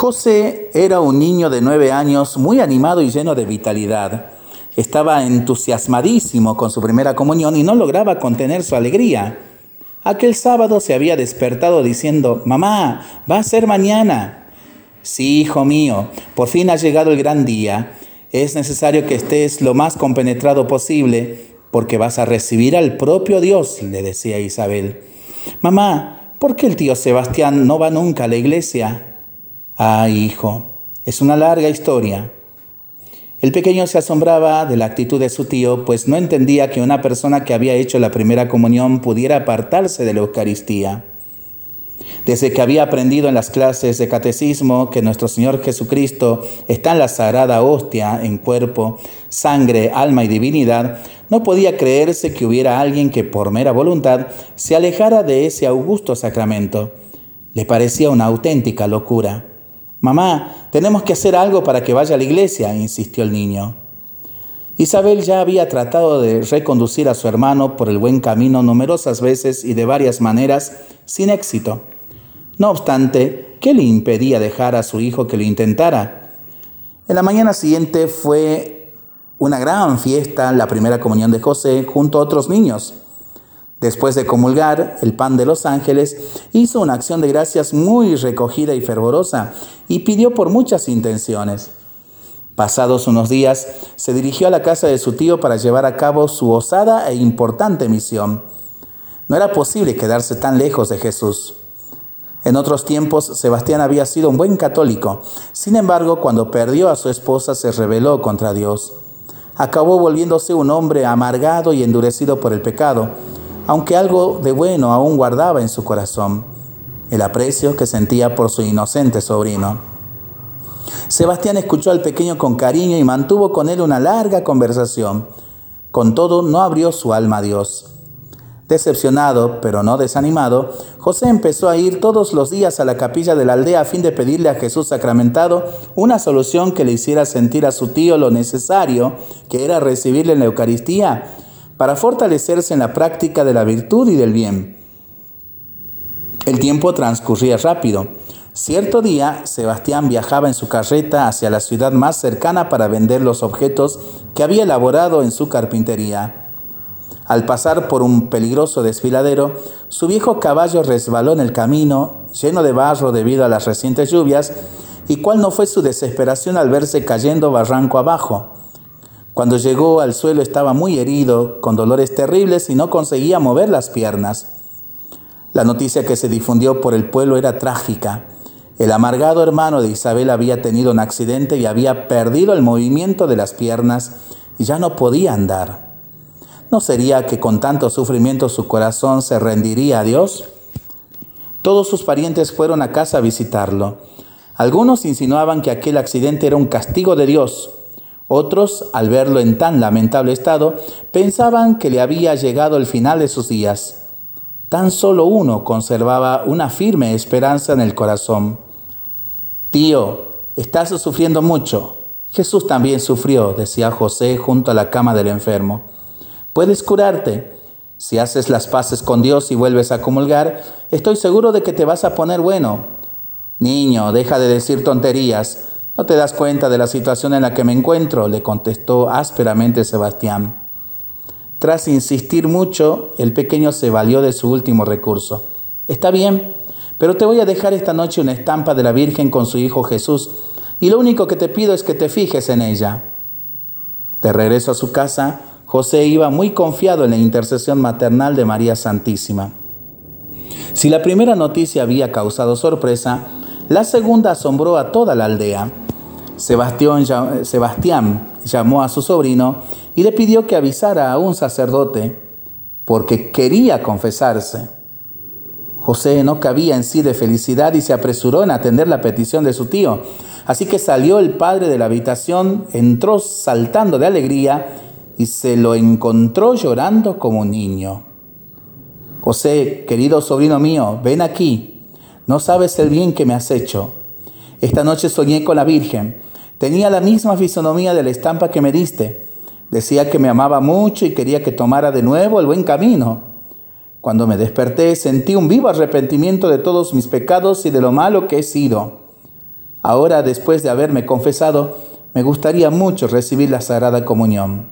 José era un niño de nueve años muy animado y lleno de vitalidad. Estaba entusiasmadísimo con su primera comunión y no lograba contener su alegría. Aquel sábado se había despertado diciendo, Mamá, va a ser mañana. Sí, hijo mío, por fin ha llegado el gran día. Es necesario que estés lo más compenetrado posible, porque vas a recibir al propio Dios, le decía Isabel. Mamá, ¿por qué el tío Sebastián no va nunca a la iglesia? Ah, hijo, es una larga historia. El pequeño se asombraba de la actitud de su tío, pues no entendía que una persona que había hecho la primera comunión pudiera apartarse de la Eucaristía. Desde que había aprendido en las clases de catecismo que nuestro Señor Jesucristo está en la sagrada hostia en cuerpo, sangre, alma y divinidad, no podía creerse que hubiera alguien que por mera voluntad se alejara de ese augusto sacramento. Le parecía una auténtica locura. Mamá, tenemos que hacer algo para que vaya a la iglesia, insistió el niño. Isabel ya había tratado de reconducir a su hermano por el buen camino numerosas veces y de varias maneras, sin éxito. No obstante, ¿qué le impedía dejar a su hijo que lo intentara? En la mañana siguiente fue una gran fiesta, la primera comunión de José, junto a otros niños. Después de comulgar el pan de los ángeles, hizo una acción de gracias muy recogida y fervorosa y pidió por muchas intenciones. Pasados unos días, se dirigió a la casa de su tío para llevar a cabo su osada e importante misión. No era posible quedarse tan lejos de Jesús. En otros tiempos, Sebastián había sido un buen católico. Sin embargo, cuando perdió a su esposa, se rebeló contra Dios. Acabó volviéndose un hombre amargado y endurecido por el pecado aunque algo de bueno aún guardaba en su corazón, el aprecio que sentía por su inocente sobrino. Sebastián escuchó al pequeño con cariño y mantuvo con él una larga conversación. Con todo, no abrió su alma a Dios. Decepcionado, pero no desanimado, José empezó a ir todos los días a la capilla de la aldea a fin de pedirle a Jesús sacramentado una solución que le hiciera sentir a su tío lo necesario, que era recibirle en la Eucaristía para fortalecerse en la práctica de la virtud y del bien. El tiempo transcurría rápido. Cierto día, Sebastián viajaba en su carreta hacia la ciudad más cercana para vender los objetos que había elaborado en su carpintería. Al pasar por un peligroso desfiladero, su viejo caballo resbaló en el camino, lleno de barro debido a las recientes lluvias, y cuál no fue su desesperación al verse cayendo barranco abajo. Cuando llegó al suelo estaba muy herido, con dolores terribles y no conseguía mover las piernas. La noticia que se difundió por el pueblo era trágica. El amargado hermano de Isabel había tenido un accidente y había perdido el movimiento de las piernas y ya no podía andar. ¿No sería que con tanto sufrimiento su corazón se rendiría a Dios? Todos sus parientes fueron a casa a visitarlo. Algunos insinuaban que aquel accidente era un castigo de Dios otros, al verlo en tan lamentable estado, pensaban que le había llegado el final de sus días. Tan solo uno conservaba una firme esperanza en el corazón. Tío, estás sufriendo mucho. Jesús también sufrió, decía José junto a la cama del enfermo. Puedes curarte. Si haces las paces con Dios y vuelves a comulgar, estoy seguro de que te vas a poner bueno. Niño, deja de decir tonterías. ¿No te das cuenta de la situación en la que me encuentro? le contestó ásperamente Sebastián. Tras insistir mucho, el pequeño se valió de su último recurso. Está bien, pero te voy a dejar esta noche una estampa de la Virgen con su Hijo Jesús, y lo único que te pido es que te fijes en ella. De regreso a su casa, José iba muy confiado en la intercesión maternal de María Santísima. Si la primera noticia había causado sorpresa, la segunda asombró a toda la aldea. Sebastián, llamó a su sobrino y le pidió que avisara a un sacerdote porque quería confesarse. José no cabía en sí de felicidad y se apresuró en atender la petición de su tío. Así que salió el padre de la habitación, entró saltando de alegría y se lo encontró llorando como un niño. José, querido sobrino mío, ven aquí. No sabes el bien que me has hecho. Esta noche soñé con la Virgen Tenía la misma fisonomía de la estampa que me diste. Decía que me amaba mucho y quería que tomara de nuevo el buen camino. Cuando me desperté sentí un vivo arrepentimiento de todos mis pecados y de lo malo que he sido. Ahora, después de haberme confesado, me gustaría mucho recibir la Sagrada Comunión.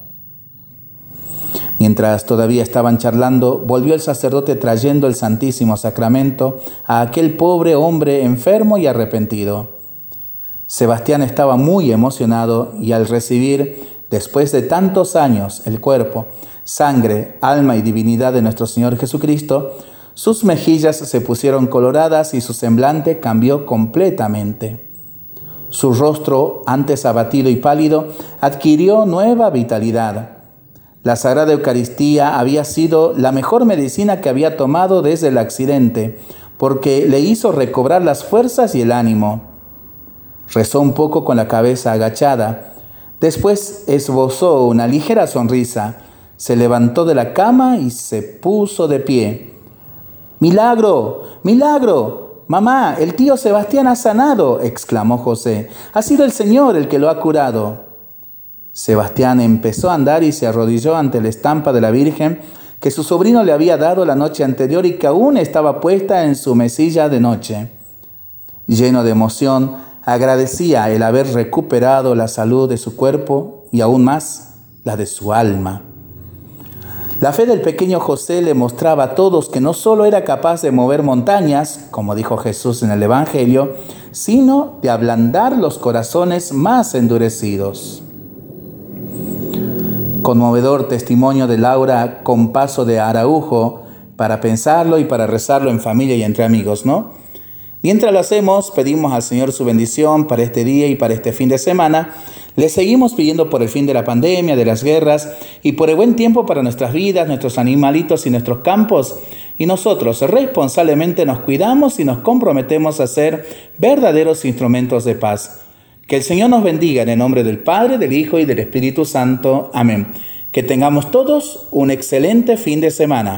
Mientras todavía estaban charlando, volvió el sacerdote trayendo el Santísimo Sacramento a aquel pobre hombre enfermo y arrepentido. Sebastián estaba muy emocionado y al recibir, después de tantos años, el cuerpo, sangre, alma y divinidad de nuestro Señor Jesucristo, sus mejillas se pusieron coloradas y su semblante cambió completamente. Su rostro, antes abatido y pálido, adquirió nueva vitalidad. La Sagrada Eucaristía había sido la mejor medicina que había tomado desde el accidente, porque le hizo recobrar las fuerzas y el ánimo. Rezó un poco con la cabeza agachada. Después esbozó una ligera sonrisa, se levantó de la cama y se puso de pie. Milagro, milagro. Mamá, el tío Sebastián ha sanado, exclamó José. Ha sido el Señor el que lo ha curado. Sebastián empezó a andar y se arrodilló ante la estampa de la Virgen que su sobrino le había dado la noche anterior y que aún estaba puesta en su mesilla de noche. Lleno de emoción, agradecía el haber recuperado la salud de su cuerpo y aún más la de su alma. La fe del pequeño José le mostraba a todos que no solo era capaz de mover montañas, como dijo Jesús en el Evangelio, sino de ablandar los corazones más endurecidos conmovedor testimonio de Laura con paso de Araujo para pensarlo y para rezarlo en familia y entre amigos, ¿no? Mientras lo hacemos, pedimos al Señor su bendición para este día y para este fin de semana. Le seguimos pidiendo por el fin de la pandemia, de las guerras y por el buen tiempo para nuestras vidas, nuestros animalitos y nuestros campos. Y nosotros responsablemente nos cuidamos y nos comprometemos a ser verdaderos instrumentos de paz. Que el Señor nos bendiga en el nombre del Padre, del Hijo y del Espíritu Santo. Amén. Que tengamos todos un excelente fin de semana.